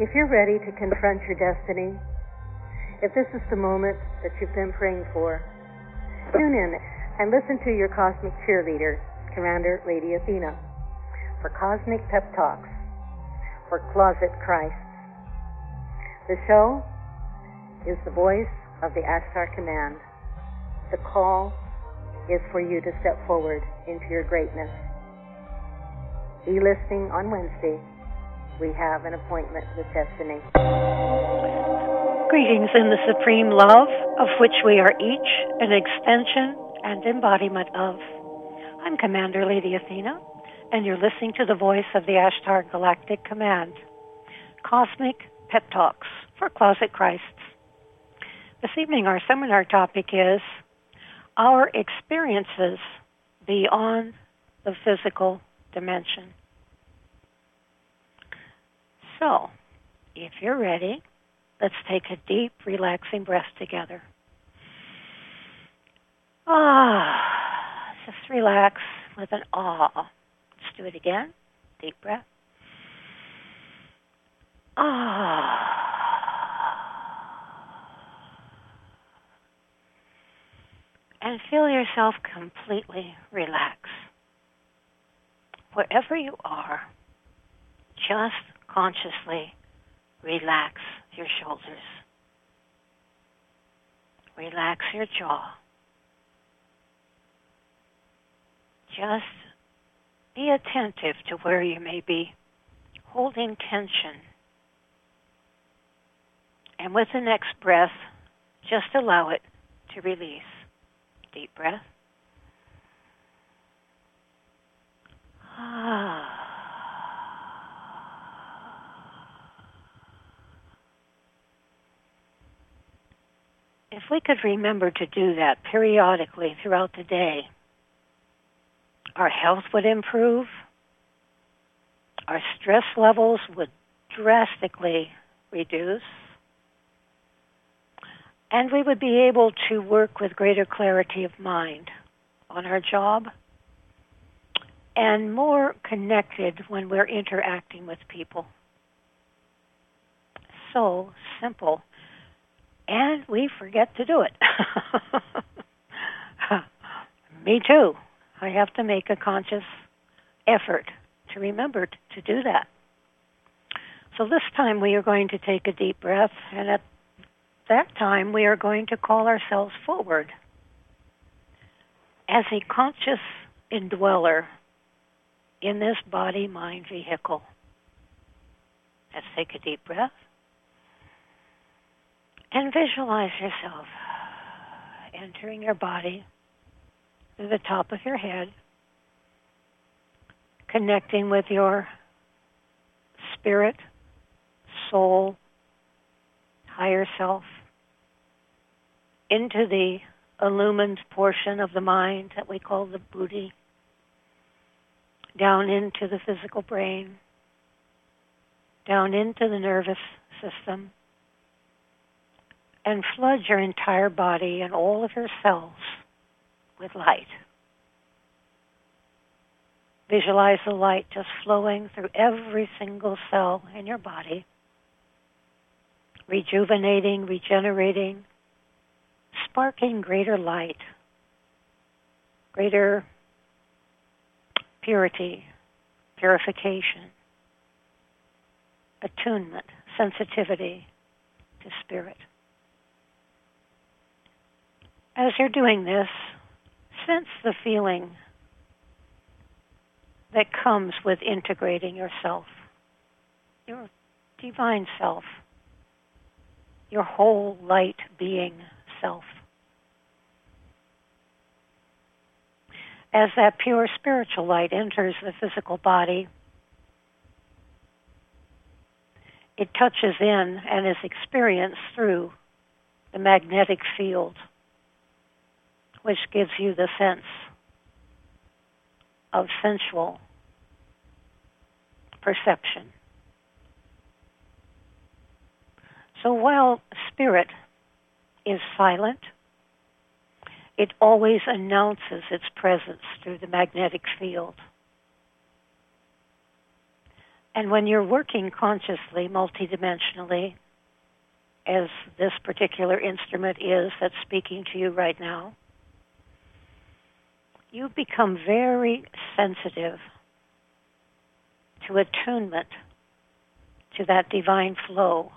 If you're ready to confront your destiny, if this is the moment that you've been praying for, tune in and listen to your cosmic cheerleader, Commander Lady Athena, for Cosmic Pep Talks for Closet Christ. The show is the voice of the Ashtar Command. The call is for you to step forward into your greatness. Be listening on Wednesday we have an appointment with destiny. Greetings in the supreme love of which we are each an extension and embodiment of. I'm Commander Lady Athena, and you're listening to the voice of the Ashtar Galactic Command. Cosmic Pep Talks for Closet Christs. This evening, our seminar topic is Our Experiences Beyond the Physical Dimension. So, if you're ready, let's take a deep, relaxing breath together. Ah, just relax with an ah. Let's do it again. Deep breath. Ah. And feel yourself completely relax. Wherever you are, just consciously relax your shoulders. Relax your jaw. Just be attentive to where you may be holding tension. And with the next breath, just allow it to release. Deep breath. Ah. If we could remember to do that periodically throughout the day, our health would improve, our stress levels would drastically reduce, and we would be able to work with greater clarity of mind on our job and more connected when we're interacting with people. So simple and we forget to do it. Me too. I have to make a conscious effort to remember to do that. So this time we are going to take a deep breath, and at that time we are going to call ourselves forward as a conscious indweller in this body mind vehicle. Let's take a deep breath. And visualize yourself entering your body through the top of your head, connecting with your spirit, soul, higher self, into the illumined portion of the mind that we call the buddhi, down into the physical brain, down into the nervous system and flood your entire body and all of your cells with light. Visualize the light just flowing through every single cell in your body, rejuvenating, regenerating, sparking greater light, greater purity, purification, attunement, sensitivity to spirit. As you're doing this, sense the feeling that comes with integrating yourself, your divine self, your whole light being self. As that pure spiritual light enters the physical body, it touches in and is experienced through the magnetic field which gives you the sense of sensual perception. So while spirit is silent, it always announces its presence through the magnetic field. And when you're working consciously, multidimensionally, as this particular instrument is that's speaking to you right now, you become very sensitive to attunement to that divine flow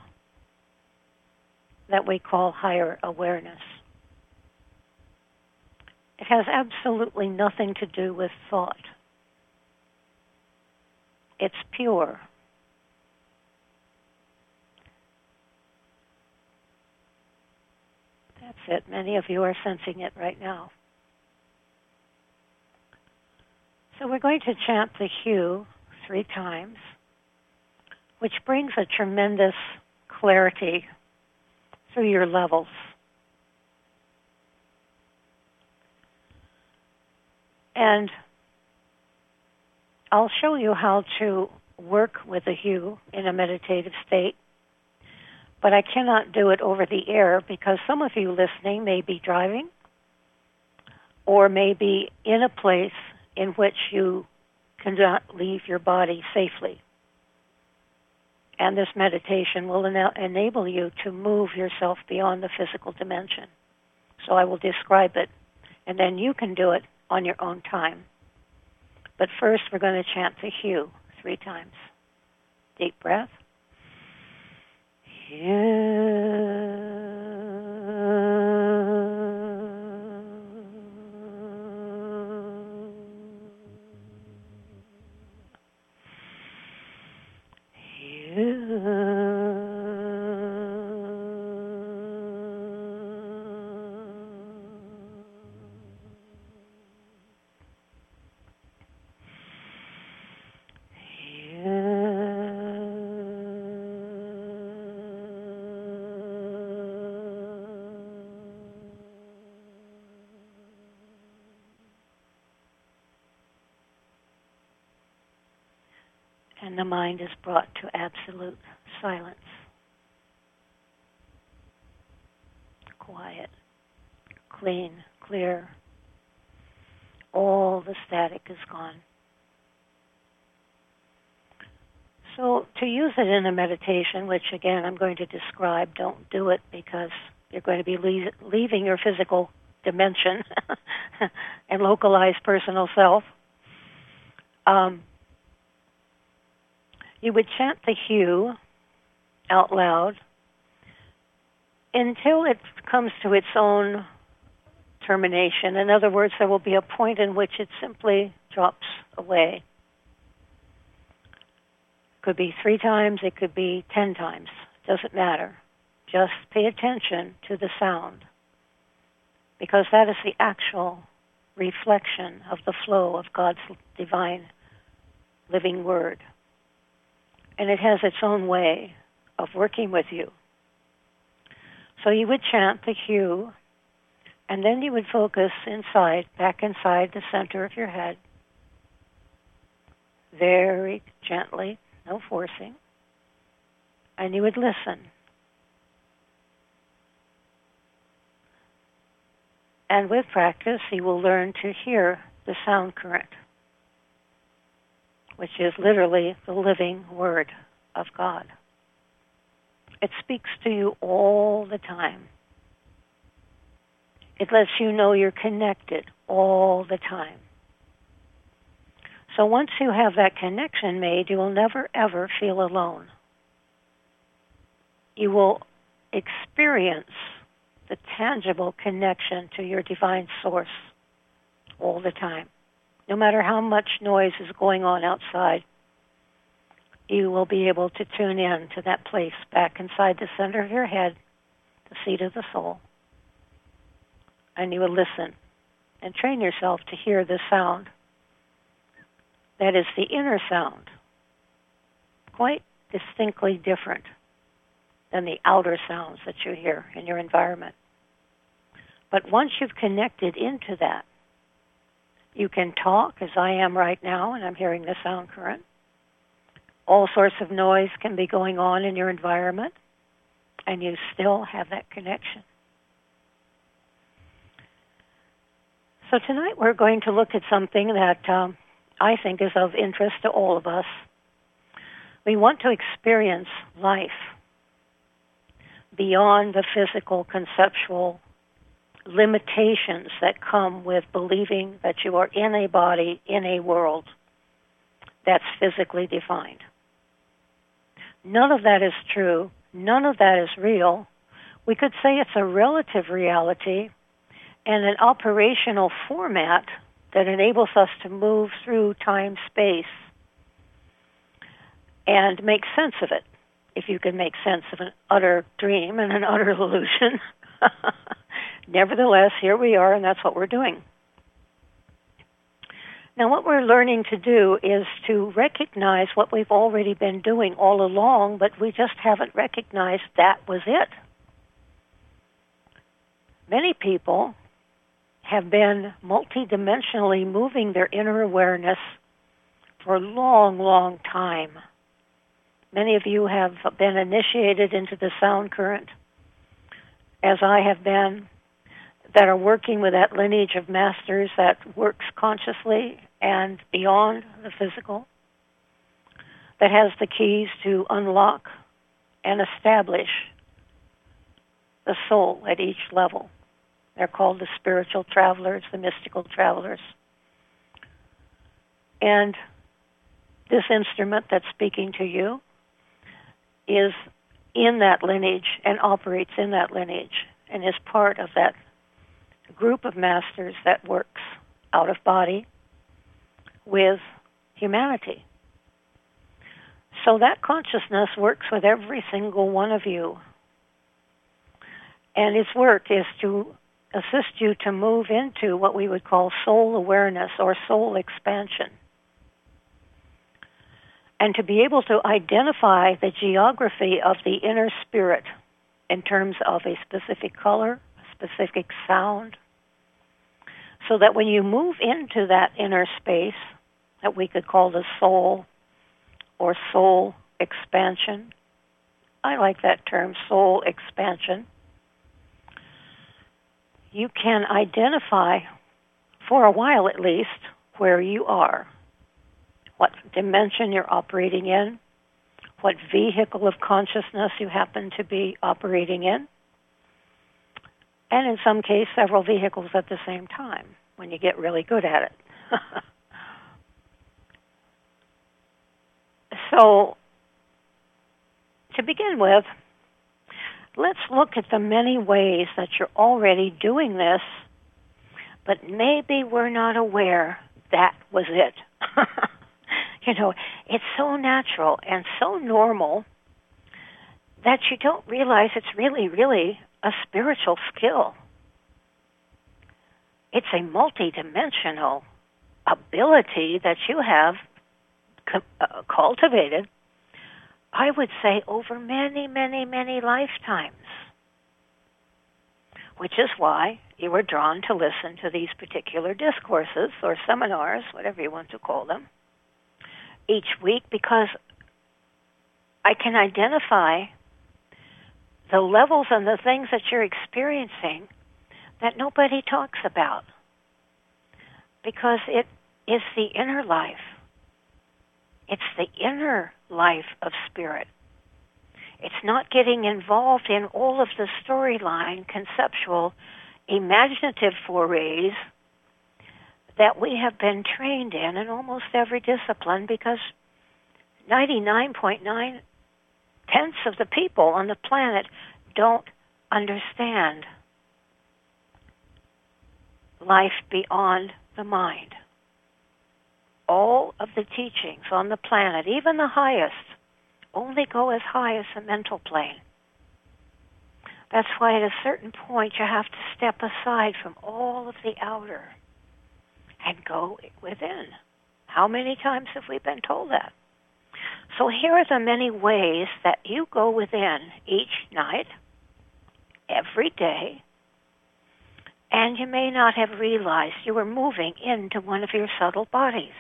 that we call higher awareness. It has absolutely nothing to do with thought. It's pure. That's it. Many of you are sensing it right now. So we're going to chant the HU three times, which brings a tremendous clarity through your levels. And I'll show you how to work with the HU in a meditative state, but I cannot do it over the air because some of you listening may be driving or may be in a place in which you cannot leave your body safely. And this meditation will ena- enable you to move yourself beyond the physical dimension. So I will describe it, and then you can do it on your own time. But first, we're going to chant the HU three times. Deep breath. and mind is brought to absolute silence. Quiet, clean, clear. All the static is gone. So, to use it in a meditation, which again I'm going to describe, don't do it because you're going to be leaving your physical dimension and localized personal self. Um, you would chant the HU out loud until it comes to its own termination. In other words, there will be a point in which it simply drops away. It could be three times, it could be ten times, doesn't matter. Just pay attention to the sound because that is the actual reflection of the flow of God's divine living word and it has its own way of working with you. So you would chant the HU, and then you would focus inside, back inside the center of your head, very gently, no forcing, and you would listen. And with practice, you will learn to hear the sound current which is literally the living Word of God. It speaks to you all the time. It lets you know you're connected all the time. So once you have that connection made, you will never ever feel alone. You will experience the tangible connection to your divine source all the time no matter how much noise is going on outside, you will be able to tune in to that place back inside the center of your head, the seat of the soul. And you will listen and train yourself to hear the sound. That is the inner sound, quite distinctly different than the outer sounds that you hear in your environment. But once you've connected into that, you can talk, as I am right now, and I'm hearing the sound current. All sorts of noise can be going on in your environment, and you still have that connection. So tonight we're going to look at something that um, I think is of interest to all of us. We want to experience life beyond the physical, conceptual limitations that come with believing that you are in a body, in a world that's physically defined. None of that is true. None of that is real. We could say it's a relative reality and an operational format that enables us to move through time space and make sense of it. If you can make sense of an utter dream and an utter illusion. Nevertheless, here we are, and that's what we're doing. Now, what we're learning to do is to recognize what we've already been doing all along, but we just haven't recognized that was it. Many people have been multidimensionally moving their inner awareness for a long, long time. Many of you have been initiated into the sound current, as I have been, that are working with that lineage of masters that works consciously and beyond the physical, that has the keys to unlock and establish the soul at each level. They're called the spiritual travelers, the mystical travelers. And this instrument that's speaking to you is in that lineage and operates in that lineage and is part of that group of masters that works out of body with humanity. So that consciousness works with every single one of you. And its work is to assist you to move into what we would call soul awareness or soul expansion. And to be able to identify the geography of the inner spirit in terms of a specific color, a specific sound, so that when you move into that inner space that we could call the soul or soul expansion, I like that term, soul expansion you can identify, for a while at least, where you are, what dimension you're operating in, what vehicle of consciousness you happen to be operating in, and in some case, several vehicles at the same time when you get really good at it. so, to begin with, let's look at the many ways that you're already doing this, but maybe we're not aware that was it. you know, it's so natural and so normal that you don't realize it's really, really a spiritual skill. It's a multidimensional ability that you have uh, cultivated I would say over many, many, many lifetimes. Which is why you were drawn to listen to these particular discourses or seminars, whatever you want to call them, each week because I can identify the levels and the things that you're experiencing that nobody talks about because it is the inner life. It's the inner life of spirit. It's not getting involved in all of the storyline, conceptual, imaginative forays that we have been trained in in almost every discipline because 99.9 tenths of the people on the planet don't understand life beyond the mind all of the teachings on the planet, even the highest, only go as high as the mental plane. That's why at a certain point you have to step aside from all of the outer and go within. How many times have we been told that? So here are the many ways that you go within each night, every day, and you may not have realized you were moving into one of your subtle bodies.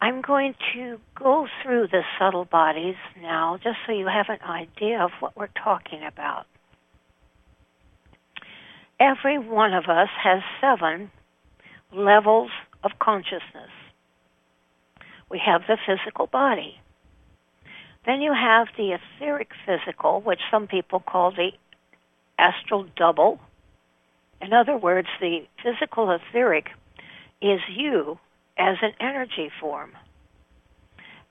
I'm going to go through the subtle bodies now just so you have an idea of what we're talking about. Every one of us has seven levels of consciousness. We have the physical body. Then you have the etheric physical, which some people call the astral double. In other words, the physical etheric is you as an energy form.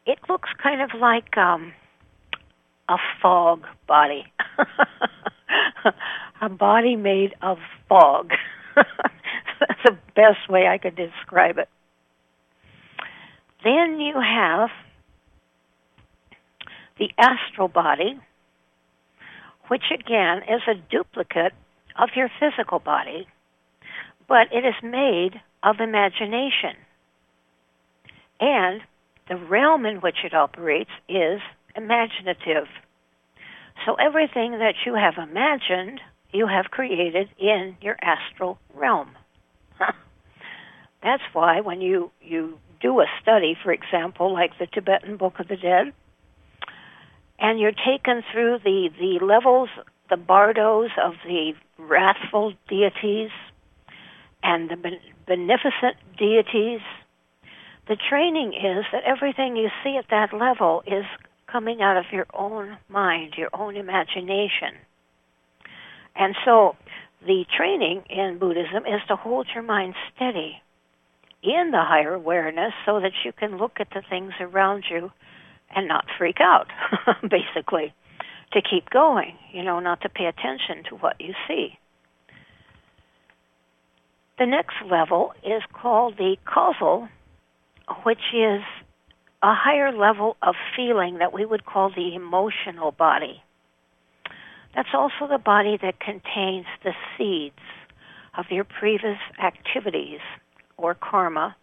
It looks kind of like um, a fog body, a body made of fog. That's the best way I could describe it. Then you have the astral body, which again is a duplicate of your physical body, but it is made of imagination. And the realm in which it operates is imaginative. So everything that you have imagined, you have created in your astral realm. That's why when you, you do a study, for example, like the Tibetan Book of the Dead, and you're taken through the, the levels, the bardos of the wrathful deities and the beneficent deities, the training is that everything you see at that level is coming out of your own mind, your own imagination. And so the training in Buddhism is to hold your mind steady in the higher awareness so that you can look at the things around you and not freak out, basically. To keep going, you know, not to pay attention to what you see. The next level is called the causal, which is a higher level of feeling that we would call the emotional body. That's also the body that contains the seeds of your previous activities or karma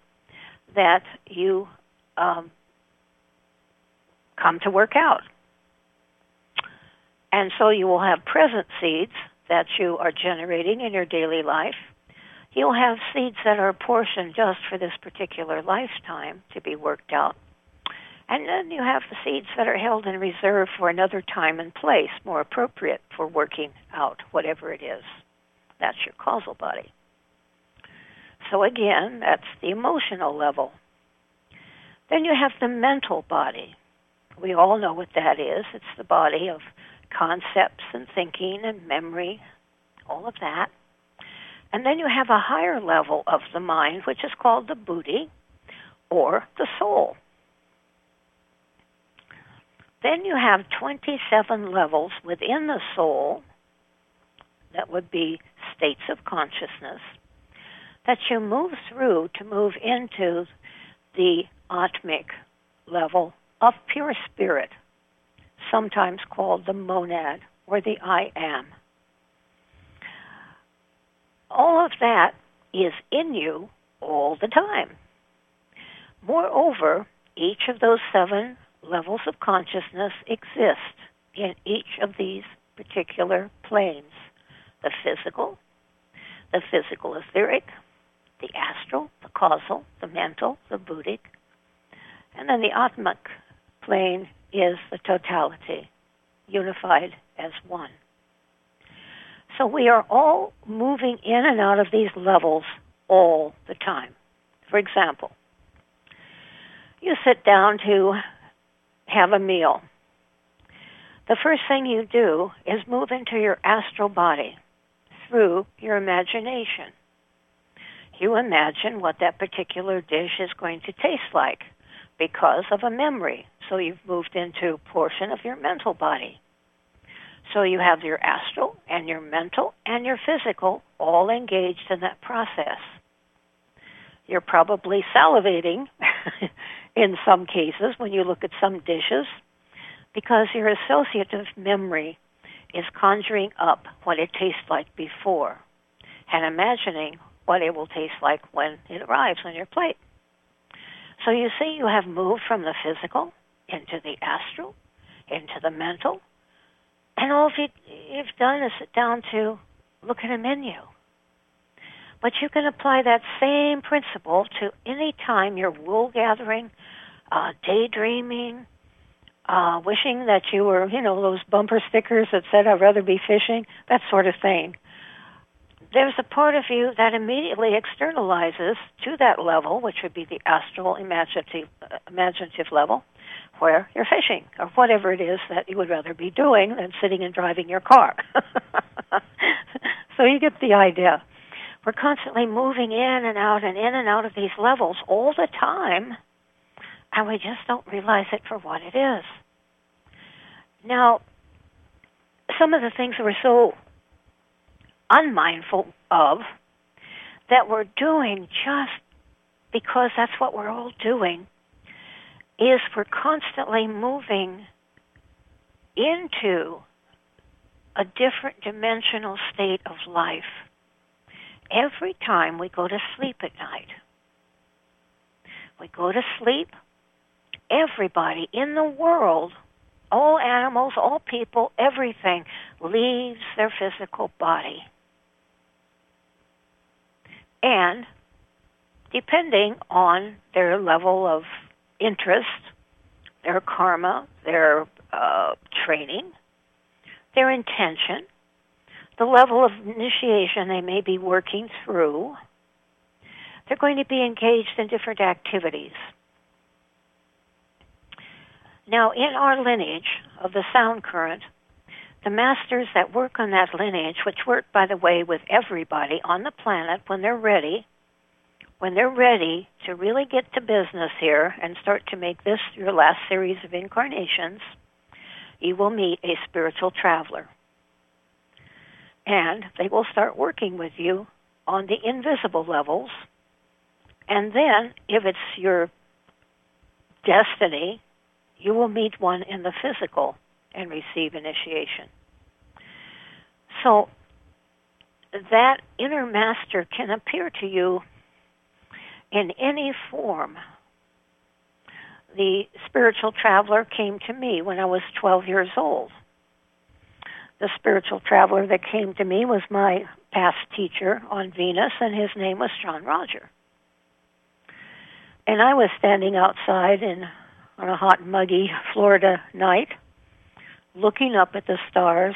that you um, come to work out. And so you will have present seeds that you are generating in your daily life. You'll have seeds that are portioned just for this particular lifetime to be worked out. And then you have the seeds that are held in reserve for another time and place, more appropriate for working out whatever it is. That's your causal body. So again, that's the emotional level. Then you have the mental body. We all know what that is. It's the body of concepts and thinking and memory, all of that. And then you have a higher level of the mind, which is called the buddhi, or the soul. Then you have 27 levels within the soul that would be states of consciousness that you move through to move into the atmic level of pure spirit, sometimes called the monad or the I am. All of that is in you all the time. Moreover, each of those seven levels of consciousness exist in each of these particular planes the physical, the physical etheric, the astral, the causal, the mental, the buddhic, and then the atmic plane is the totality, unified as one. So we are all moving in and out of these levels all the time. For example, you sit down to have a meal. The first thing you do is move into your astral body through your imagination. You imagine what that particular dish is going to taste like because of a memory. So you've moved into a portion of your mental body. So you have your astral and your mental and your physical all engaged in that process. You're probably salivating in some cases when you look at some dishes because your associative memory is conjuring up what it tastes like before and imagining what it will taste like when it arrives on your plate. So you see, you have moved from the physical into the astral, into the mental, and all you've done is sit down to look at a menu. But you can apply that same principle to any time you're wool gathering, uh, daydreaming, uh, wishing that you were, you know, those bumper stickers that said, I'd rather be fishing, that sort of thing. There's a part of you that immediately externalizes to that level, which would be the astral imaginative, uh, imaginative level, where you're fishing or whatever it is that you would rather be doing than sitting and driving your car. so you get the idea. We're constantly moving in and out and in and out of these levels all the time, and we just don't realize it for what it is. Now, some of the things we're so unmindful of that we're doing just because that's what we're all doing is we're constantly moving into a different dimensional state of life every time we go to sleep at night. We go to sleep, everybody in the world, all animals, all people, everything leaves their physical body. And depending on their level of interest, their karma, their uh, training, their intention, the level of initiation they may be working through, they're going to be engaged in different activities. Now, in our lineage of the sound current, the masters that work on that lineage, which work, by the way, with everybody on the planet when they're ready, when they're ready to really get to business here and start to make this your last series of incarnations, you will meet a spiritual traveler. And they will start working with you on the invisible levels. And then, if it's your destiny, you will meet one in the physical and receive initiation. So, that inner master can appear to you in any form. The spiritual traveler came to me when I was 12 years old. The spiritual traveler that came to me was my past teacher on Venus, and his name was John-Roger. And I was standing outside in on a hot, muggy Florida night, looking up at the stars,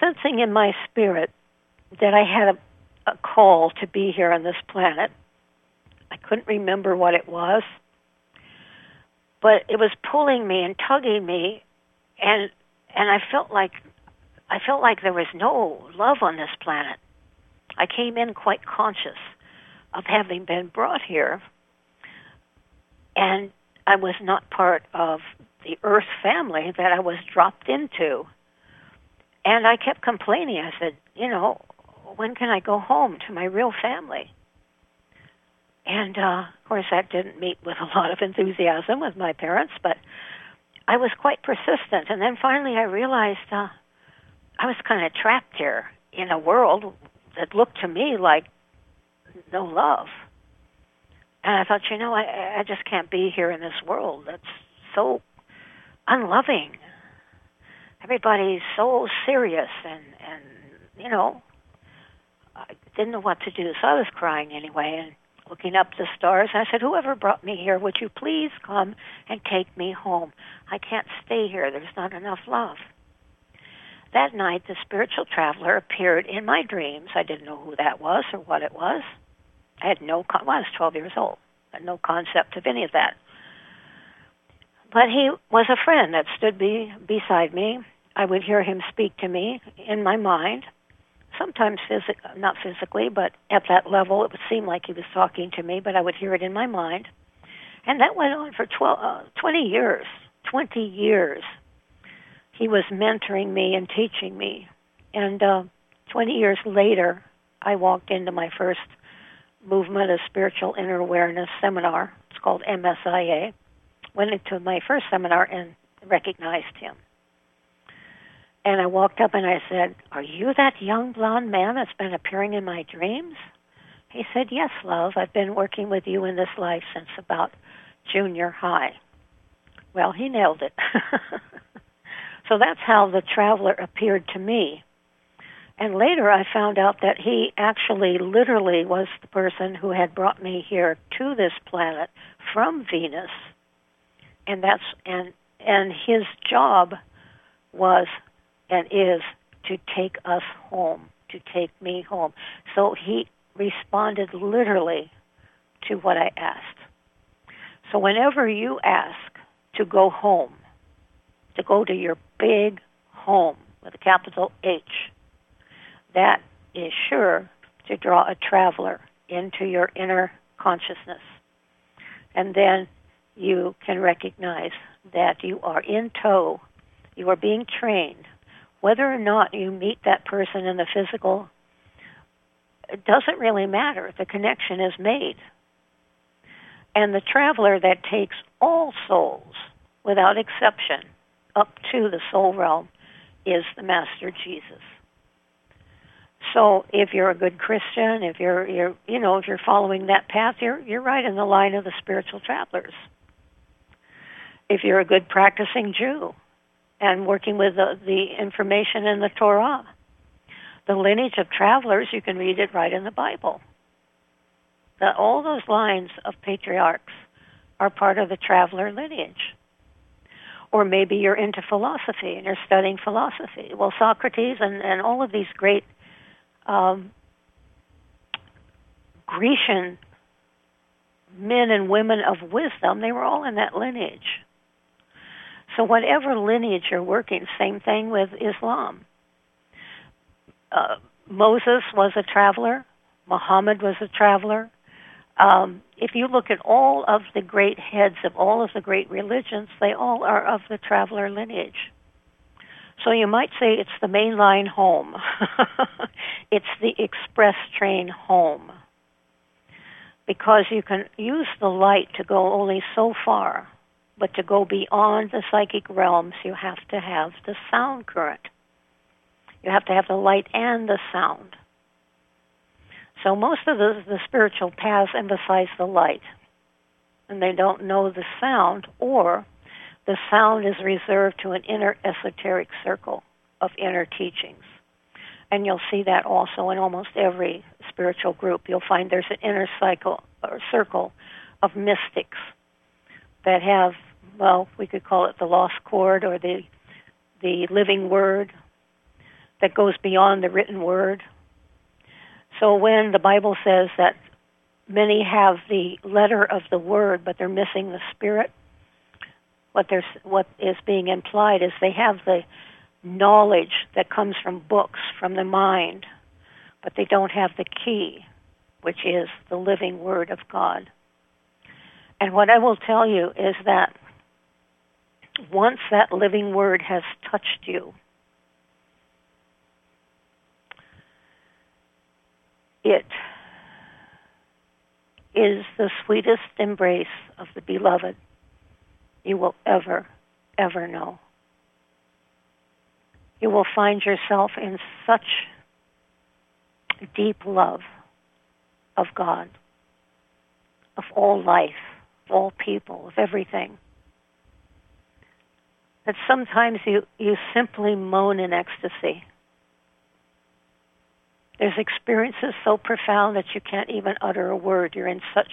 sensing in my spirit that I had a, a call to be here on this planet I couldn't remember what it was, but it was pulling me and tugging me, and and I felt like I felt like there was no love on this planet. I came in quite conscious of having been brought here, and I was not part of the Earth family that I was dropped into. And I kept complaining. I said, you know, when can I go home to my real family? And uh, of course, that didn't meet with a lot of enthusiasm with my parents, but I was quite persistent. And then finally, I realized uh, I was kind of trapped here in a world that looked to me like no love. And I thought, you know, I, I just can't be here in this world that's so unloving. Everybody's so serious, and and you know, I didn't know what to do. So I was crying anyway, and looking up the stars. And I said, Whoever brought me here, would you please come and take me home? I can't stay here. There's not enough love. That night, the spiritual traveler appeared in my dreams. I didn't know who that was or what it was. I had no, con- well, I was 12 years old. I had no concept of any of that. But he was a friend that stood be, beside me. I would hear him speak to me in my mind sometimes phys- not physically, but at that level, it would seem like he was talking to me, but I would hear it in my mind. And that went on for 12, uh, 20 years. 20 years. He was mentoring me and teaching me. And uh, 20 years later, I walked into my first Movement of Spiritual Inner Awareness seminar. It's called MSIA. Went into my first seminar and recognized him. And I walked up and I said, Are you that young blonde man that's been appearing in my dreams? He said, Yes, love. I've been working with you in this life since about junior high. Well, he nailed it. so that's how the traveler appeared to me. And later I found out that he actually literally was the person who had brought me here to this planet from Venus. And that's and and his job was and is to take us home to take me home. So he responded literally to what I asked. So whenever you ask to go home, to go to your big home with a capital H, that is sure to draw a traveler into your inner consciousness. And then you can recognize that you are in tow, you are being trained. Whether or not you meet that person in the physical, it doesn't really matter. The connection is made. And the traveler that takes all souls, without exception, up to the soul realm is the Master Jesus. So if you're a good Christian, if you're you're you know if you're following that path, you're you're right in the line of the spiritual travelers. If you're a good practicing Jew, and working with the, the information in the Torah, the lineage of travelers, you can read it right in the Bible. All those lines of patriarchs are part of the traveler lineage. Or maybe you're into philosophy and you're studying philosophy. Well, Socrates and, and all of these great um, Grecian men and women of wisdom, they were all in that lineage. So whatever lineage you're working, same thing with Islam. Uh, Moses was a traveler. Muhammad was a traveler. Um, if you look at all of the great heads of all of the great religions, they all are of the traveler lineage. So you might say it's the main line home. it's the express train home. Because you can use the light to go only so far, but to go beyond the psychic realms, you have to have the sound current. You have to have the light and the sound. So most of the, the spiritual paths emphasize the light, and they don't know the sound, or the sound is reserved to an inner esoteric circle of inner teachings. And you'll see that also in almost every spiritual group. You'll find there's an inner cycle or circle of mystics that have, well, we could call it the lost chord or the the living word that goes beyond the written word. So when the Bible says that many have the letter of the word but they're missing the spirit, what there's what is being implied is they have the knowledge that comes from books, from the mind, but they don't have the key, which is the living word of God. And what I will tell you is that once that living word has touched you, it is the sweetest embrace of the beloved you will ever, ever know. You will find yourself in such deep love of God, of all life, all people, of everything. That sometimes you, you simply moan in ecstasy. There's experiences so profound that you can't even utter a word. You're in such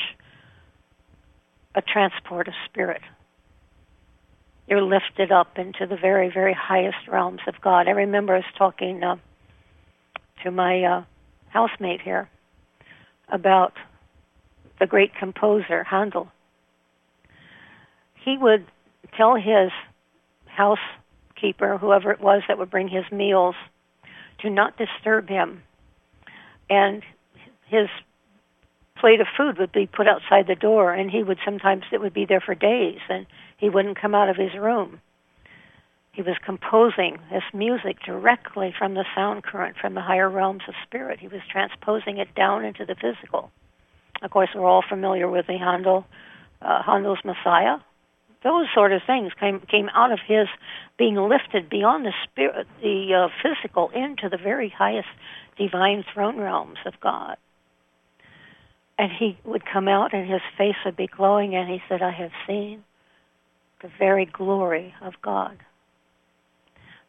a transport of spirit. You're lifted up into the very, very highest realms of God. I remember us talking uh, to my uh, housemate here about the great composer Handel he would tell his housekeeper, whoever it was that would bring his meals, to not disturb him. And his plate of food would be put outside the door, and he would sometimes, it would be there for days, and he wouldn't come out of his room. He was composing this music directly from the sound current from the higher realms of spirit. He was transposing it down into the physical. Of course, we're all familiar with the Handel, uh, Handel's Messiah, those sort of things came came out of his being lifted beyond the spirit, the uh, physical, into the very highest divine throne realms of God. And he would come out, and his face would be glowing, and he said, "I have seen the very glory of God."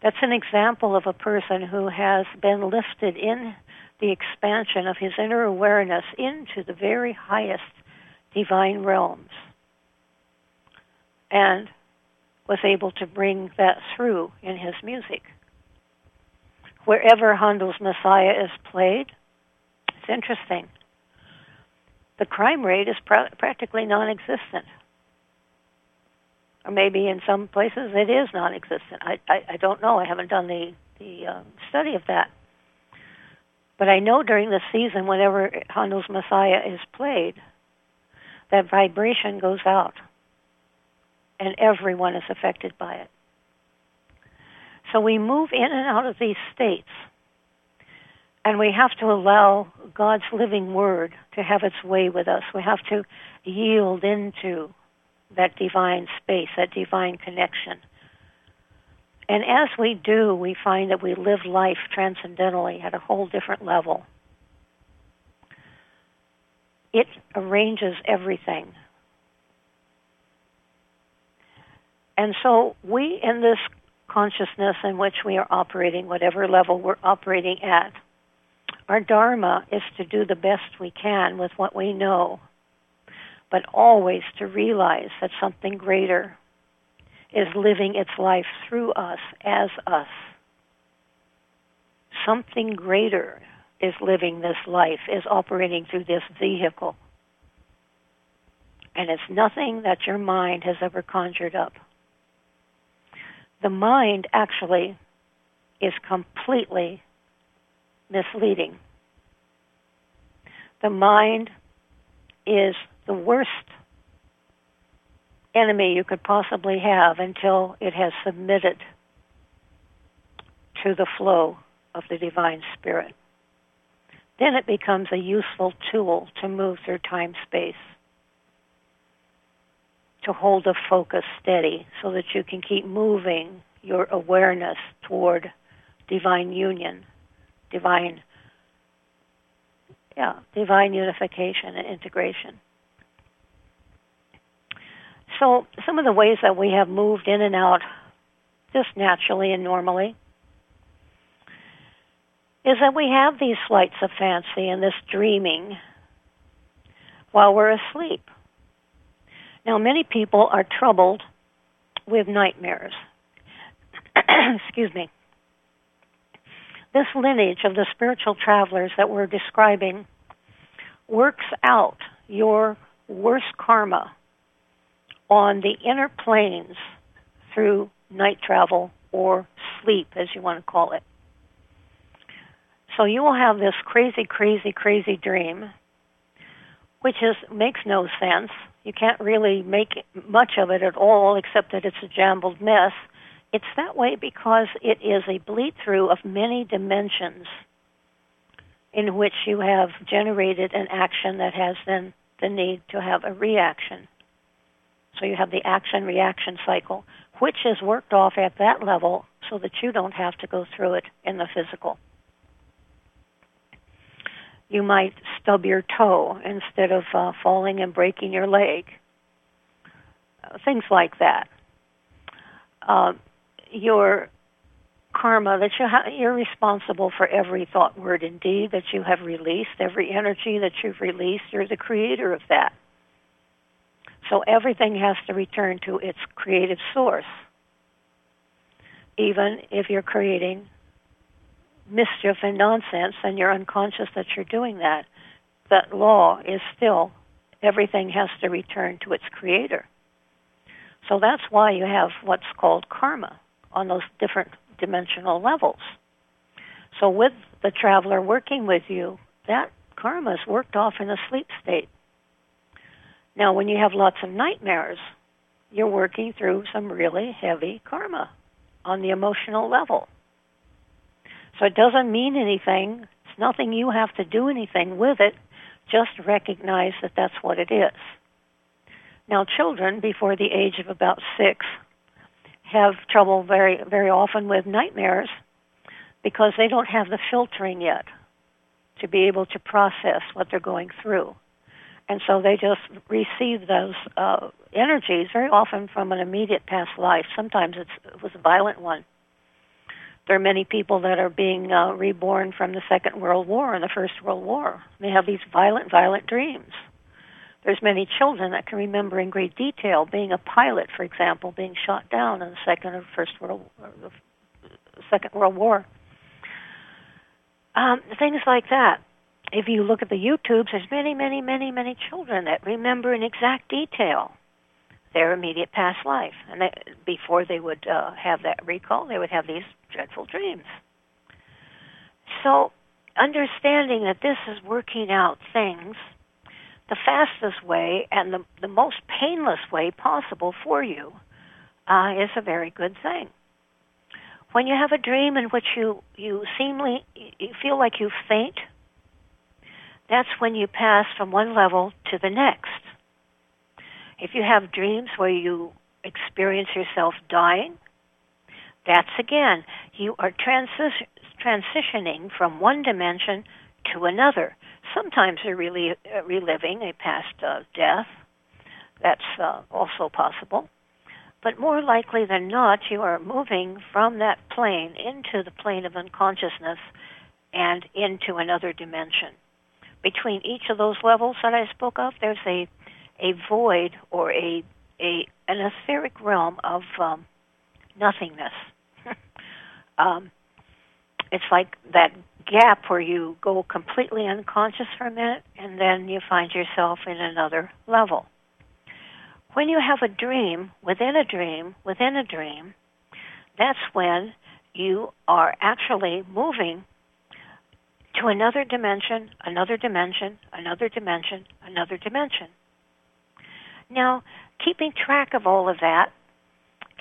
That's an example of a person who has been lifted in the expansion of his inner awareness into the very highest divine realms and was able to bring that through in his music. wherever Handel's Messiah is played, it's interesting. The crime rate is pr- practically non-existent, or maybe in some places it is non-existent. I I, I don't know. I haven't done the the uh, study of that. But I know during the season, whenever Handel's Messiah is played, that vibration goes out, and everyone is affected by it. So we move in and out of these states. And we have to allow God's living word to have its way with us. We have to yield into that divine space, that divine connection. And as we do, we find that we live life transcendentally at a whole different level. It arranges everything. And so we in this consciousness in which we are operating, whatever level we're operating at. Our Dharma is to do the best we can with what we know, but always to realize that something greater is living its life through us as us. Something greater is living this life, is operating through this vehicle. And it's nothing that your mind has ever conjured up the mind actually is completely misleading. The mind is the worst enemy you could possibly have until it has submitted to the flow of the divine spirit. Then it becomes a useful tool to move through time space to hold the focus steady so that you can keep moving your awareness toward divine union, divine yeah, divine unification and integration. So some of the ways that we have moved in and out just naturally and normally is that we have these flights of fancy and this dreaming while we're asleep. Now, many people are troubled with nightmares. Excuse me. This lineage of the spiritual travelers that we're describing works out your worst karma on the inner planes through night travel or sleep, as you want to call it. So you will have this crazy, crazy, crazy dream, which is makes no sense you can't really make much of it at all, except that it's a jumbled mess. It's that way because it is a bleed through of many dimensions in which you have generated an action that has then the need to have a reaction. So you have the action reaction cycle, which is worked off at that level so that you don't have to go through it in the physical you might stub your toe instead of uh, falling and breaking your leg. Uh, things like that. Uh, your karma that you ha- you're responsible for every thought, word, and deed that you have released, every energy that you've released. You're the creator of that. So everything has to return to its creative source, even if you're creating mischief and nonsense and you're unconscious that you're doing that, that law is still everything has to return to its creator. So that's why you have what's called karma on those different dimensional levels. So with the traveler working with you, that karma is worked off in a sleep state. Now, when you have lots of nightmares, you're working through some really heavy karma on the emotional level. So it doesn't mean anything. It's nothing you have to do anything with it. Just recognize that that's what it is. Now, children before the age of about six have trouble very, very often with nightmares because they don't have the filtering yet to be able to process what they're going through. And so they just receive those uh, energies very often from an immediate past life. Sometimes it's, it was a violent one there are many people that are being uh, reborn from the Second World War and the First World War. They have these violent, violent dreams. There's many children that can remember in great detail being a pilot, for example, being shot down in the Second or First World, or the Second World War. um, things like that. If you look at the YouTubes, there's many, many, many, many children that remember in exact detail their immediate past life, and they, before they would uh, have that recall, they would have these dreadful dreams. So, understanding that this is working out things the fastest way and the, the most painless way possible for you uh, is a very good thing. When you have a dream in which you, you seemly you feel like you faint, that's when you pass from one level to the next. If you have dreams where you experience yourself dying, that's again, you are transi- transitioning from one dimension to another. Sometimes you're really uh, reliving a past uh, death. That's uh, also possible. But more likely than not, you are moving from that plane into the plane of unconsciousness and into another dimension. Between each of those levels that I spoke of, there's a a void or a a an etheric realm of um, nothingness. um, it's like that gap where you go completely unconscious for a minute and then you find yourself in another level. When you have a dream within a dream within a dream, that's when you are actually moving to another dimension, another dimension, another dimension, another dimension. Now, keeping track of all of that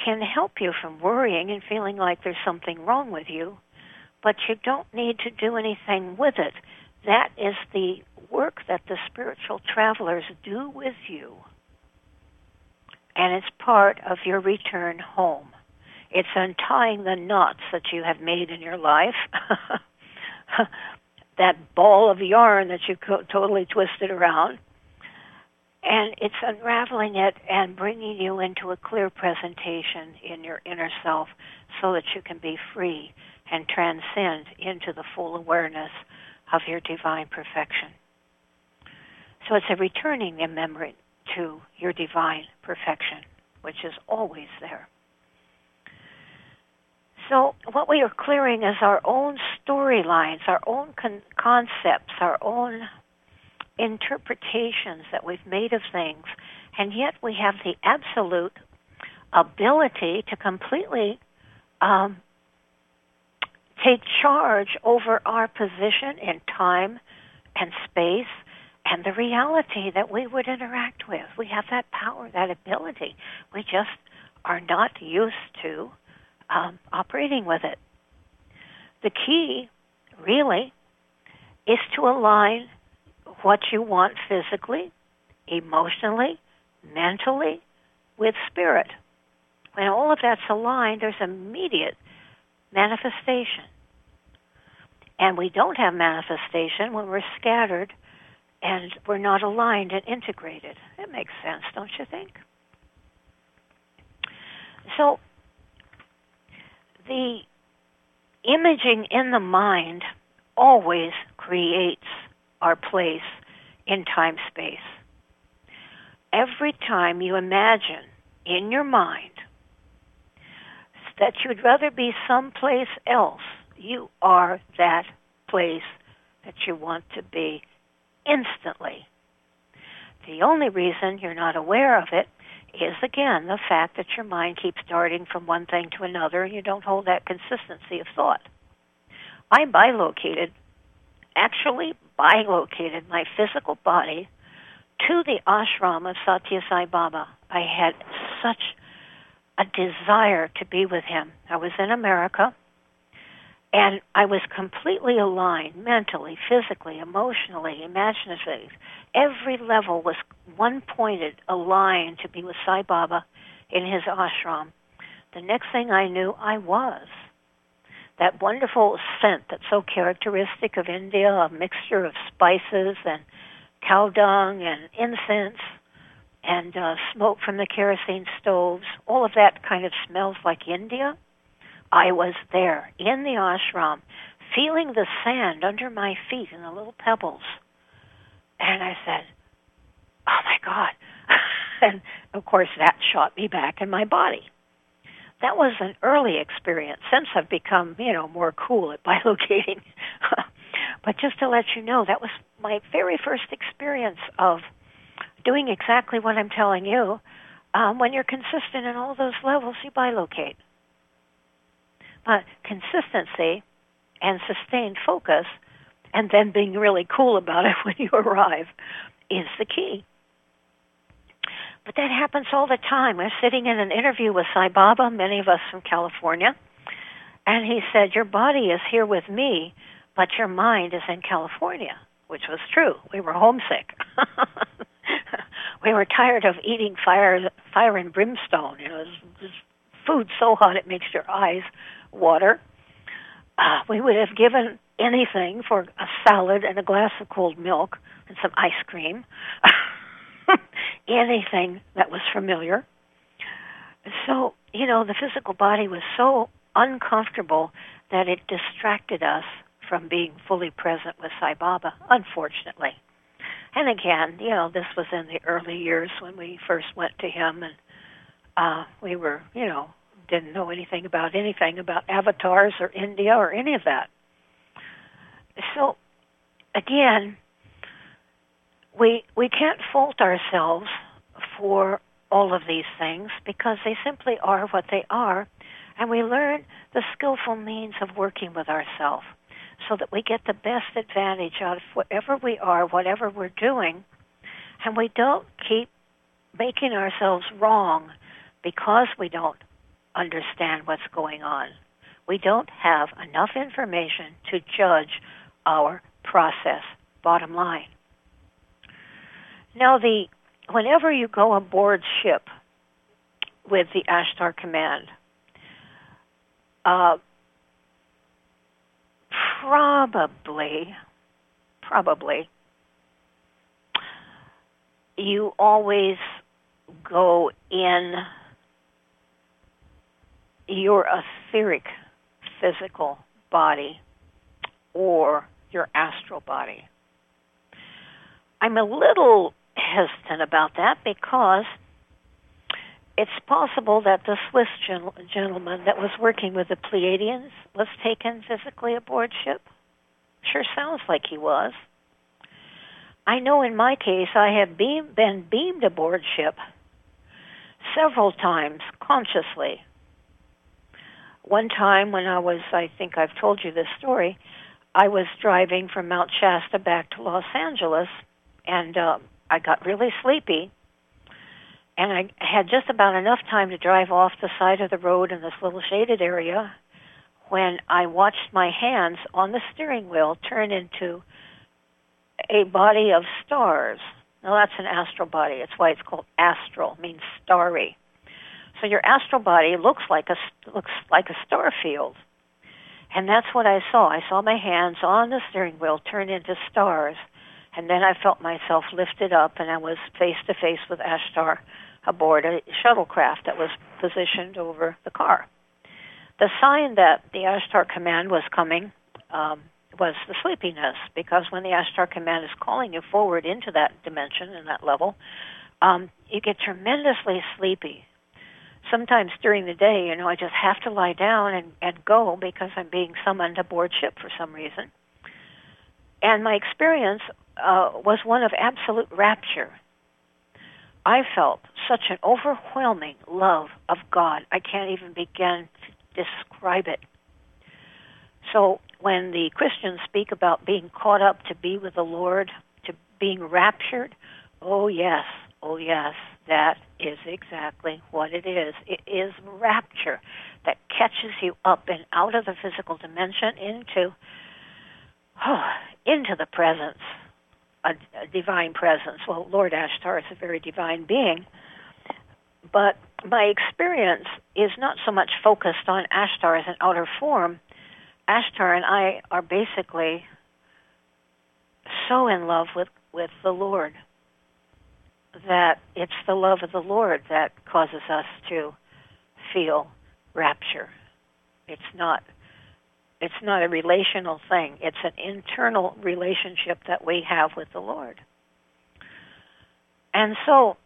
can help you from worrying and feeling like there's something wrong with you but you don't need to do anything with it. That is the work that the spiritual travelers do with you. And it's part of your return home. It's untying the knots that you have made in your life. that ball of yarn that you co- totally twisted around. And it's unraveling it and bringing you into a clear presentation in your inner self so that you can be free and transcend into the full awareness of your divine perfection. So it's a returning the memory to your divine perfection, which is always there. So what we are clearing is our own storylines, our own con- concepts, our own interpretations that we've made of things, and yet we have the absolute ability to completely um, take charge over our position in time and space and the reality that we would interact with. We have that power, that ability. We just are not used to um, operating with it. The key, really, is to align what you want physically, emotionally, mentally, with spirit. When all of that's aligned, there's immediate manifestation. And we don't have manifestation when we're scattered and we're not aligned and integrated. It makes sense, don't you think? So, the imaging in the mind always creates our place in time space. Every time you imagine in your mind that you'd rather be someplace else, you are that place that you want to be instantly. The only reason you're not aware of it is again the fact that your mind keeps darting from one thing to another and you don't hold that consistency of thought. I'm bilocated actually bilocated my physical body to the ashram of Satya Sai Baba. I had such a desire to be with him. I was in America and I was completely aligned mentally, physically, emotionally, imaginatively. Every level was one pointed, aligned to be with Sai Baba in his ashram. The next thing I knew, I was. That wonderful scent that's so characteristic of India, a mixture of spices and cow dung and incense and uh, smoke from the kerosene stoves, all of that kind of smells like India. I was there in the ashram, feeling the sand under my feet and the little pebbles. And I said, Oh my God. and of course, that shot me back in my body. That was an early experience. Since I've become, you know, more cool at bilocating, But just to let you know, that was my very first experience of doing exactly what I'm telling you. Um, when you're consistent in all those levels, you bilocate. But consistency and sustained focus, and then being really cool about it when you arrive, is the key. But that happens all the time. We're sitting in an interview with Sai Baba, many of us from California, and he said, Your body is here with me, but your mind is in California, which was true. We were homesick. we were tired of eating fire, fire and brimstone. You know, this food so hot it makes your eyes water. Uh, we would have given anything for a salad and a glass of cold milk and some ice cream. anything that was familiar. So, you know, the physical body was so uncomfortable that it distracted us from being fully present with Sai Baba, unfortunately. And again, you know, this was in the early years when we first went to him, and uh, we were, you know, didn't know anything about anything about avatars or India or any of that. So, again, we we can't fault ourselves for all of these things because they simply are what they are, and we learn the skillful means of working with ourselves so that we get the best advantage out of whatever we are, whatever we're doing, and we don't keep making ourselves wrong because we don't understand what's going on. We don't have enough information to judge our process, bottom line. Now, the whenever you go aboard ship with the Ashtar Command, uh, probably, probably, you always go in your etheric physical body or your astral body. I'm a little hesitant about that because it's possible that the Swiss gentleman that was working with the Pleiadians was taken physically aboard ship. Sure sounds like he was. I know in my case I have beam, been beamed aboard ship several times consciously. One time when I was, I think I've told you this story, I was driving from Mount Shasta back to Los Angeles, and uh, I got really sleepy, and I had just about enough time to drive off the side of the road in this little shaded area when I watched my hands on the steering wheel turn into a body of stars. Now that's an astral body. That's why it's called astral, means starry. So your astral body looks like a looks like a star field. And that's what I saw. I saw my hands on the steering wheel turn into stars and then I felt myself lifted up, and I was face to face with Ashtar aboard a shuttlecraft that was positioned over the car. The sign that the Ashtar command was coming um, was the sleepiness, because when the Ashtar command is calling you forward into that dimension and that level, um, you get tremendously sleepy. Sometimes during the day, you know, I just have to lie down and, and go because I'm being summoned aboard ship for some reason. And my experience uh, was one of absolute rapture. I felt such an overwhelming love of God. I can't even begin to describe it. So when the Christians speak about being caught up to be with the Lord, to being raptured, oh yes, oh yes, that is exactly what it is. It is rapture that catches you up and out of the physical dimension into oh, into the presence a, a divine presence. Well, Lord Ashtar is a very divine being, but my experience is not so much focused on Ashtar as an outer form. Ashtar and I are basically so in love with, with the Lord that it's the love of the Lord that causes us to feel rapture. It's not it's not a relational thing. It's an internal relationship that we have with the Lord. And so,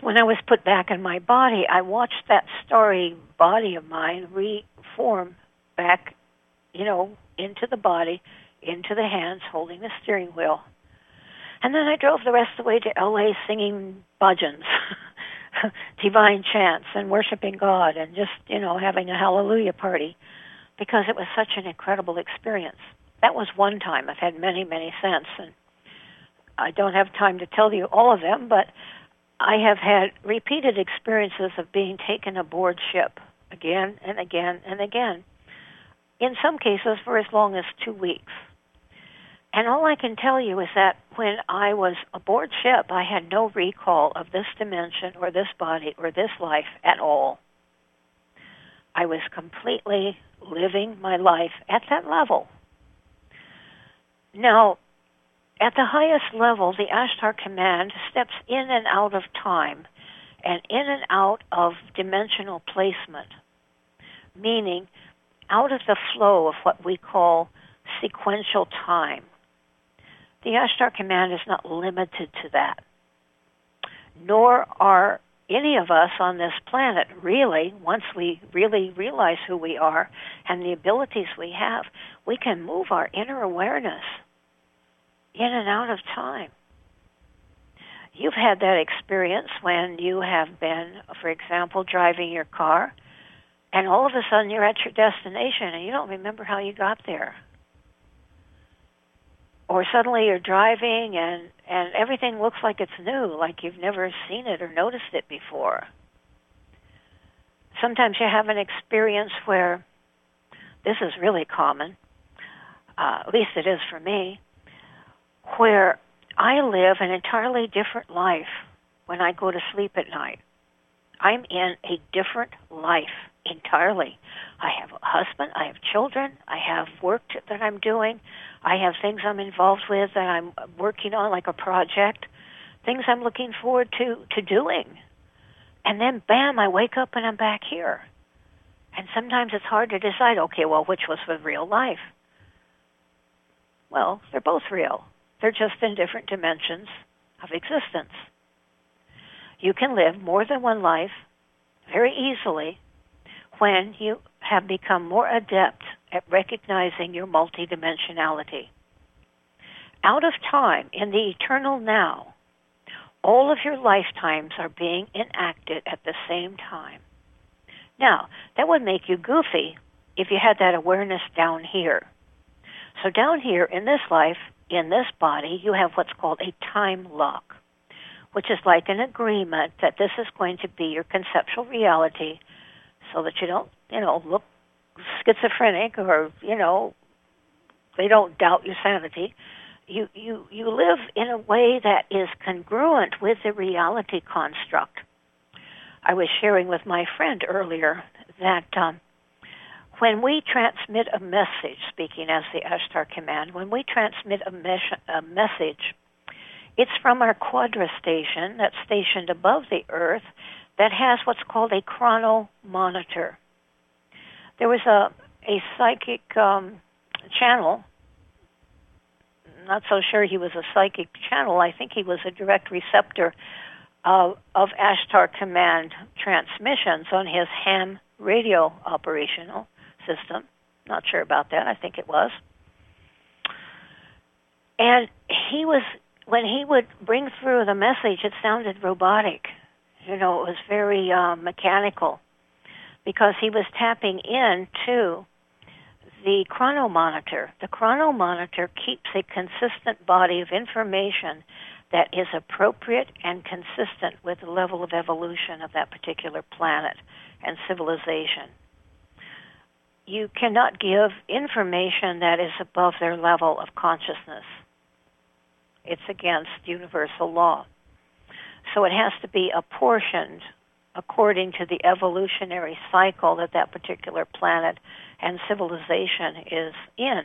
when I was put back in my body, I watched that starry body of mine reform back, you know, into the body, into the hands holding the steering wheel. And then I drove the rest of the way to LA singing bhajans, divine chants, and worshiping God, and just, you know, having a hallelujah party because it was such an incredible experience. That was one time. I've had many, many since, and I don't have time to tell you all of them, but I have had repeated experiences of being taken aboard ship again and again and again. In some cases for as long as two weeks. And all I can tell you is that when I was aboard ship, I had no recall of this dimension or this body or this life at all. I was completely living my life at that level. Now, at the highest level, the Ashtar command steps in and out of time and in and out of dimensional placement, meaning out of the flow of what we call sequential time. The Ashtar command is not limited to that, nor are any of us on this planet really, once we really realize who we are and the abilities we have, we can move our inner awareness in and out of time. You've had that experience when you have been, for example, driving your car, and all of a sudden you're at your destination and you don't remember how you got there. Or suddenly you're driving and, and everything looks like it's new, like you've never seen it or noticed it before. Sometimes you have an experience where this is really common, uh, at least it is for me where I live an entirely different life when I go to sleep at night. I'm in a different life entirely. I have a husband, I have children, I have work that I'm doing, I have things I'm involved with that I'm working on like a project, things I'm looking forward to to doing. And then bam, I wake up and I'm back here. And sometimes it's hard to decide, okay, well, which was the real life? Well, they're both real. They're just in different dimensions of existence. You can live more than one life very easily when you have become more adept at recognizing your multidimensionality. Out of time, in the eternal now, all of your lifetimes are being enacted at the same time. Now, that would make you goofy if you had that awareness down here. So down here in this life, in this body, you have what's called a time lock, which is like an agreement that this is going to be your conceptual reality so that you don't, you know, look schizophrenic or, you know, they don't doubt your sanity. You, you, you live in a way that is congruent with the reality construct. I was sharing with my friend earlier that um, when we transmit a message, speaking as the Ashtar command, when we transmit a, mes- a message, it's from our quadra station that's stationed above the Earth that has what's called a chrono monitor. There was a, a psychic um, channel. Not so sure he was a psychic channel. I think he was a direct receptor of, of Ashtar command transmissions on his ham radio operational system. Not sure about that. I think it was. And he was, when he would bring through the message, it sounded robotic. You know, it was very uh, mechanical because he was tapping into the chronomonitor. The chronomonitor keeps a consistent body of information that is appropriate and consistent with the level of evolution of that particular planet and civilization you cannot give information that is above their level of consciousness. It's against universal law. So it has to be apportioned according to the evolutionary cycle that that particular planet and civilization is in.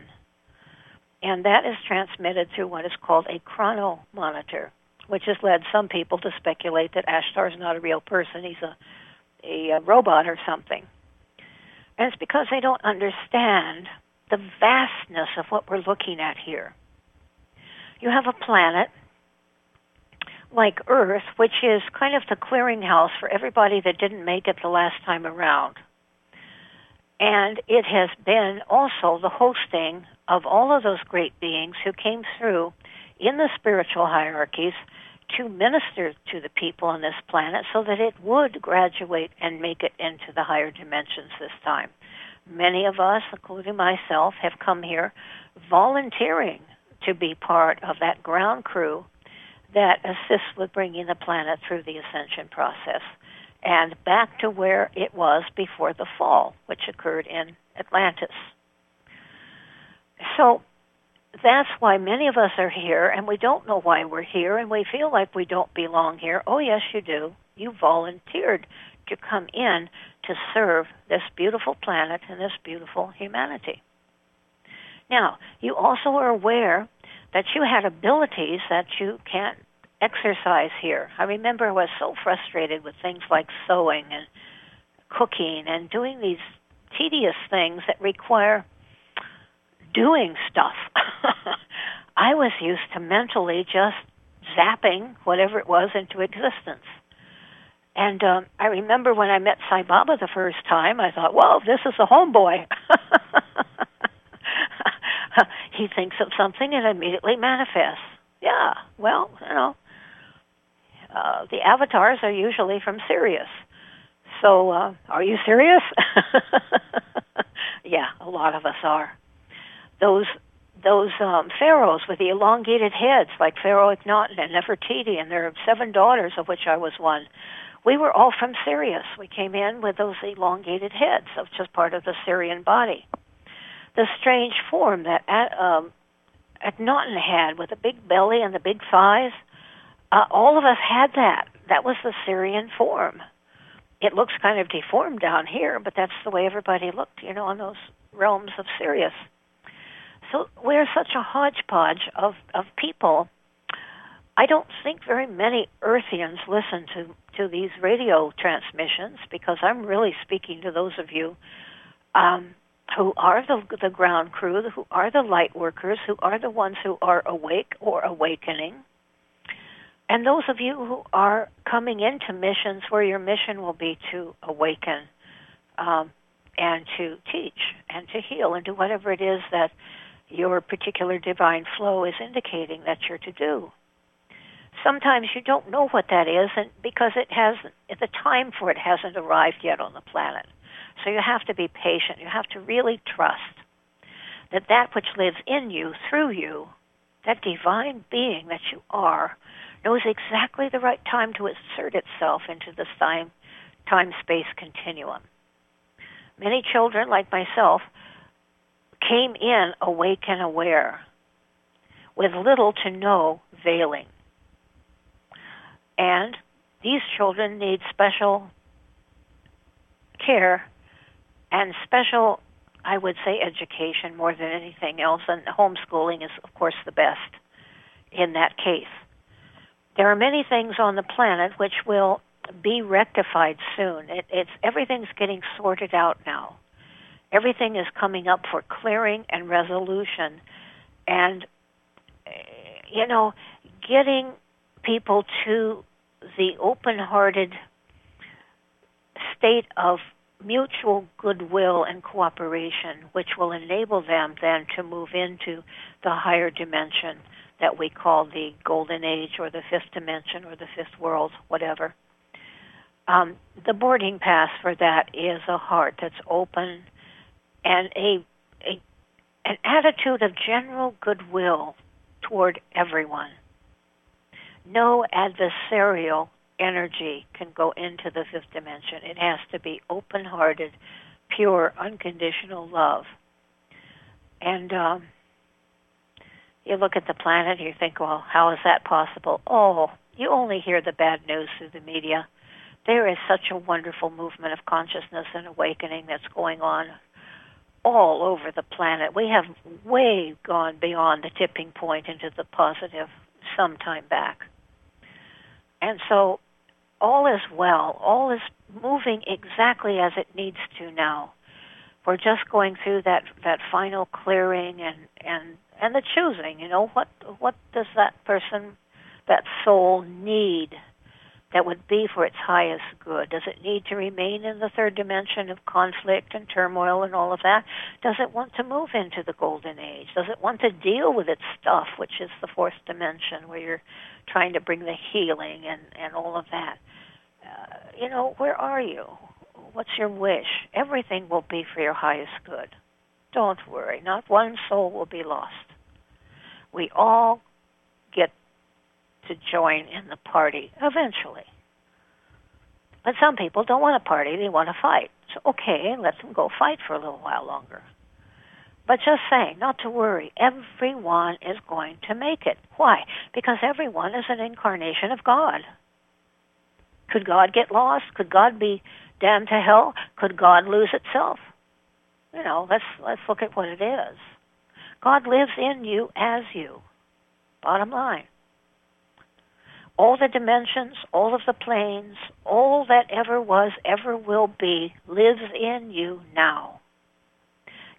And that is transmitted through what is called a chrono monitor, which has led some people to speculate that Ashtar is not a real person. He's a, a, a robot or something. And it's because they don't understand the vastness of what we're looking at here. You have a planet like Earth, which is kind of the clearinghouse for everybody that didn't make it the last time around. And it has been also the hosting of all of those great beings who came through in the spiritual hierarchies to minister to the people on this planet so that it would graduate and make it into the higher dimensions this time. Many of us, including myself, have come here volunteering to be part of that ground crew that assists with bringing the planet through the ascension process and back to where it was before the fall, which occurred in Atlantis. So that's why many of us are here and we don't know why we're here and we feel like we don't belong here. Oh, yes, you do. You volunteered to come in to serve this beautiful planet and this beautiful humanity. Now, you also are aware that you had abilities that you can't exercise here. I remember I was so frustrated with things like sewing and cooking and doing these tedious things that require doing stuff. I was used to mentally just zapping whatever it was into existence. And um, I remember when I met Sai Baba the first time, I thought, well, this is a homeboy. he thinks of something and immediately manifests. Yeah, well, you know, uh, the avatars are usually from Sirius. So, uh, are you serious? yeah, a lot of us are. Those those um, pharaohs with the elongated heads, like Pharaoh Akhenaten and Nefertiti, and their seven daughters, of which I was one. We were all from Sirius. We came in with those elongated heads, which is part of the Sirian body. The strange form that uh, um, Akhenaten had, with the big belly and the big thighs, uh, all of us had that. That was the Sirian form. It looks kind of deformed down here, but that's the way everybody looked, you know, in those realms of Sirius. So we're such a hodgepodge of, of people. I don't think very many Earthians listen to, to these radio transmissions because I'm really speaking to those of you um, who are the, the ground crew, who are the light workers, who are the ones who are awake or awakening and those of you who are coming into missions where your mission will be to awaken um, and to teach and to heal and do whatever it is that your particular divine flow is indicating that you're to do. Sometimes you don't know what that is and because it has the time for it hasn't arrived yet on the planet. So you have to be patient. You have to really trust that that which lives in you, through you, that divine being that you are, knows exactly the right time to assert itself into the time time space continuum. Many children, like myself, came in awake and aware with little to no veiling. And these children need special care and special, I would say, education more than anything else. And homeschooling is, of course, the best in that case. There are many things on the planet which will be rectified soon. It, it's everything's getting sorted out now. Everything is coming up for clearing and resolution, and you know, getting people to the open-hearted state of mutual goodwill and cooperation, which will enable them then to move into the higher dimension that we call the golden age or the fifth dimension or the fifth world, whatever. Um, the boarding pass for that is a heart that's open and a, a an attitude of general goodwill toward everyone. No adversarial energy can go into the fifth dimension. It has to be open-hearted, pure, unconditional love. And um, you look at the planet you think, well, how is that possible? Oh, you only hear the bad news through the media. There is such a wonderful movement of consciousness and awakening that's going on all over the planet. We have way gone beyond the tipping point into the positive some time back. And so all is well. All is moving exactly as it needs to now. We're just going through that, that final clearing and, and and the choosing. You know, what what does that person, that soul, need that would be for its highest good? Does it need to remain in the third dimension of conflict and turmoil and all of that? Does it want to move into the golden age? Does it want to deal with its stuff, which is the fourth dimension, where you're trying to bring the healing and, and all of that? Uh, you know, where are you? What's your wish? Everything will be for your highest good. Don't worry, not one soul will be lost. We all to join in the party eventually. But some people don't want to party, they want to fight. So, okay, let them go fight for a little while longer. But just saying, not to worry, everyone is going to make it. Why? Because everyone is an incarnation of God. Could God get lost? Could God be damned to hell? Could God lose itself? You know, let's let's look at what it is. God lives in you as you. Bottom line all the dimensions, all of the planes, all that ever was, ever will be, lives in you now.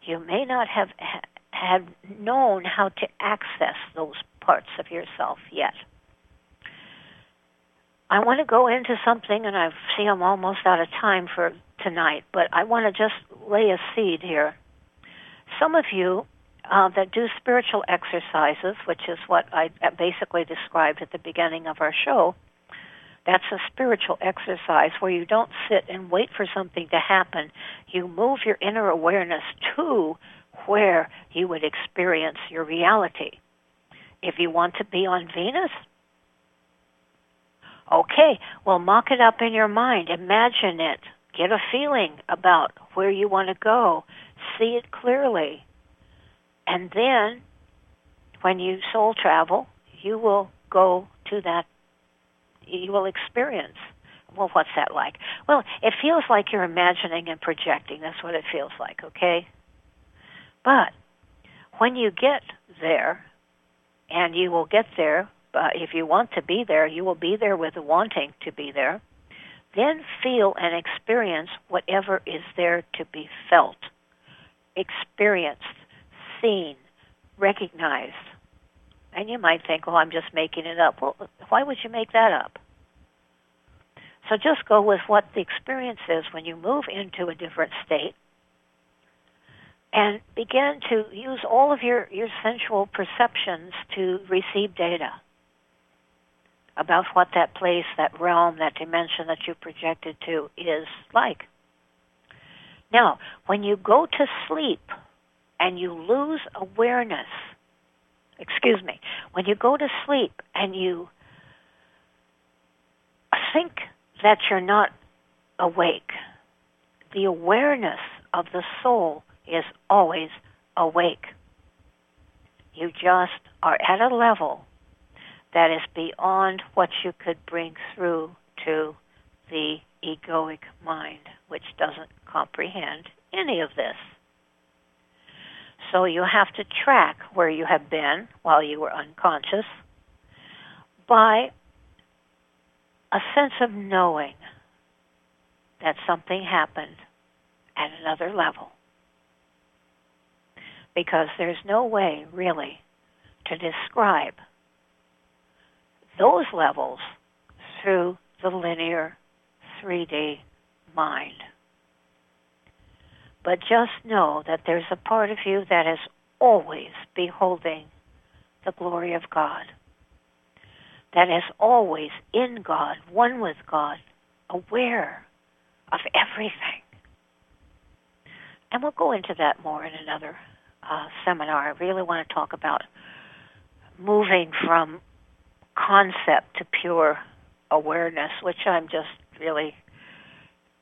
You may not have ha- had known how to access those parts of yourself yet. I want to go into something, and I see I'm almost out of time for tonight, but I want to just lay a seed here. Some of you uh, that do spiritual exercises, which is what I basically described at the beginning of our show. That's a spiritual exercise where you don't sit and wait for something to happen. You move your inner awareness to where you would experience your reality. If you want to be on Venus, okay, well, mock it up in your mind. Imagine it. Get a feeling about where you want to go. See it clearly and then, when you soul travel, you will go to that, you will experience. Well, what's that like? Well, it feels like you're imagining and projecting. That's what it feels like, okay? But when you get there, and you will get there, but if you want to be there, you will be there with wanting to be there. Then feel and experience whatever is there to be felt, experienced, seen, recognized. And you might think, well, I'm just making it up. Well, why would you make that up? So just go with what the experience is when you move into a different state and begin to use all of your, your sensual perceptions to receive data about what that place, that realm, that dimension that you projected to is like. Now, when you go to sleep, and you lose awareness, excuse me, when you go to sleep and you think that you're not awake, the awareness of the soul is always awake. You just are at a level that is beyond what you could bring through to the egoic mind, which doesn't comprehend any of this. So you have to track where you have been while you were unconscious by a sense of knowing that something happened at another level. Because there's no way really to describe those levels through the linear 3D mind. But just know that there's a part of you that is always beholding the glory of God, that is always in God, one with God, aware of everything. And we'll go into that more in another uh, seminar. I really want to talk about moving from concept to pure awareness, which I'm just really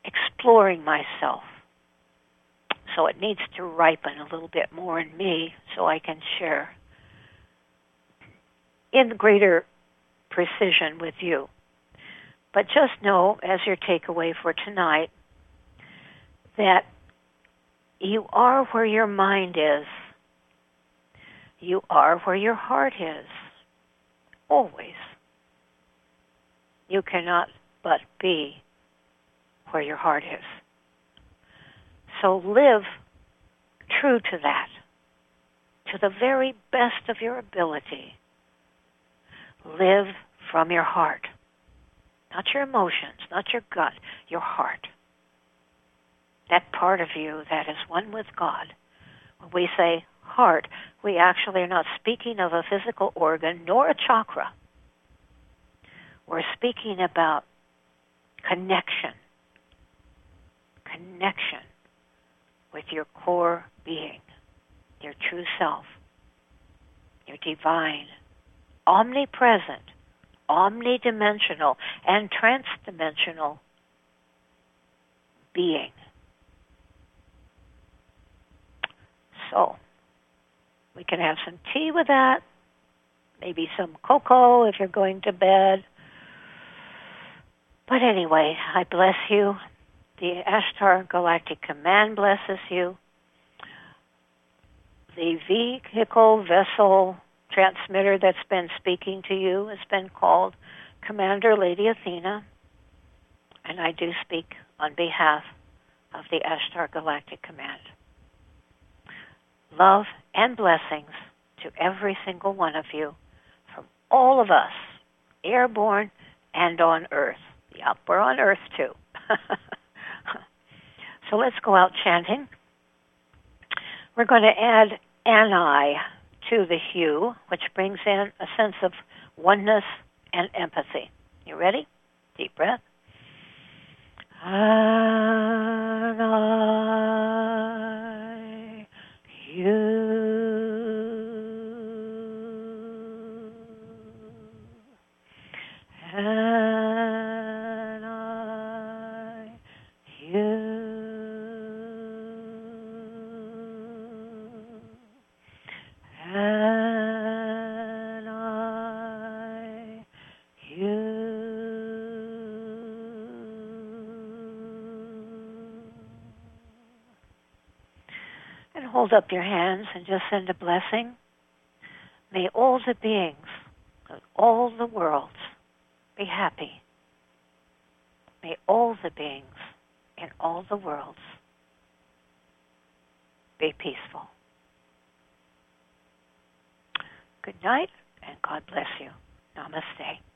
exploring myself so it needs to ripen a little bit more in me so I can share in greater precision with you. But just know, as your takeaway for tonight, that you are where your mind is. You are where your heart is. Always. You cannot but be where your heart is. So live true to that, to the very best of your ability. Live from your heart. not your emotions, not your gut, your heart. That part of you that is one with God. When we say heart, we actually are not speaking of a physical organ nor a chakra. We're speaking about connection. Connection with your core being, your true self, your divine, omnipresent, omnidimensional, and transdimensional being. So, we can have some tea with that, maybe some cocoa if you're going to bed. But anyway, I bless you. The Ashtar Galactic Command blesses you. The vehicle vessel transmitter that's been speaking to you has been called Commander Lady Athena, and I do speak on behalf of the Ashtar Galactic Command. Love and blessings to every single one of you from all of us, airborne and on Earth. Yep, we're on Earth too. so let's go out chanting. We're going to add Ani to the HU, which brings in a sense of oneness and empathy. You ready? Deep breath. Ani, you. Up your hands and just send a blessing. May all the beings of all the worlds be happy. May all the beings in all the worlds be peaceful. Good night and God bless you. Namaste.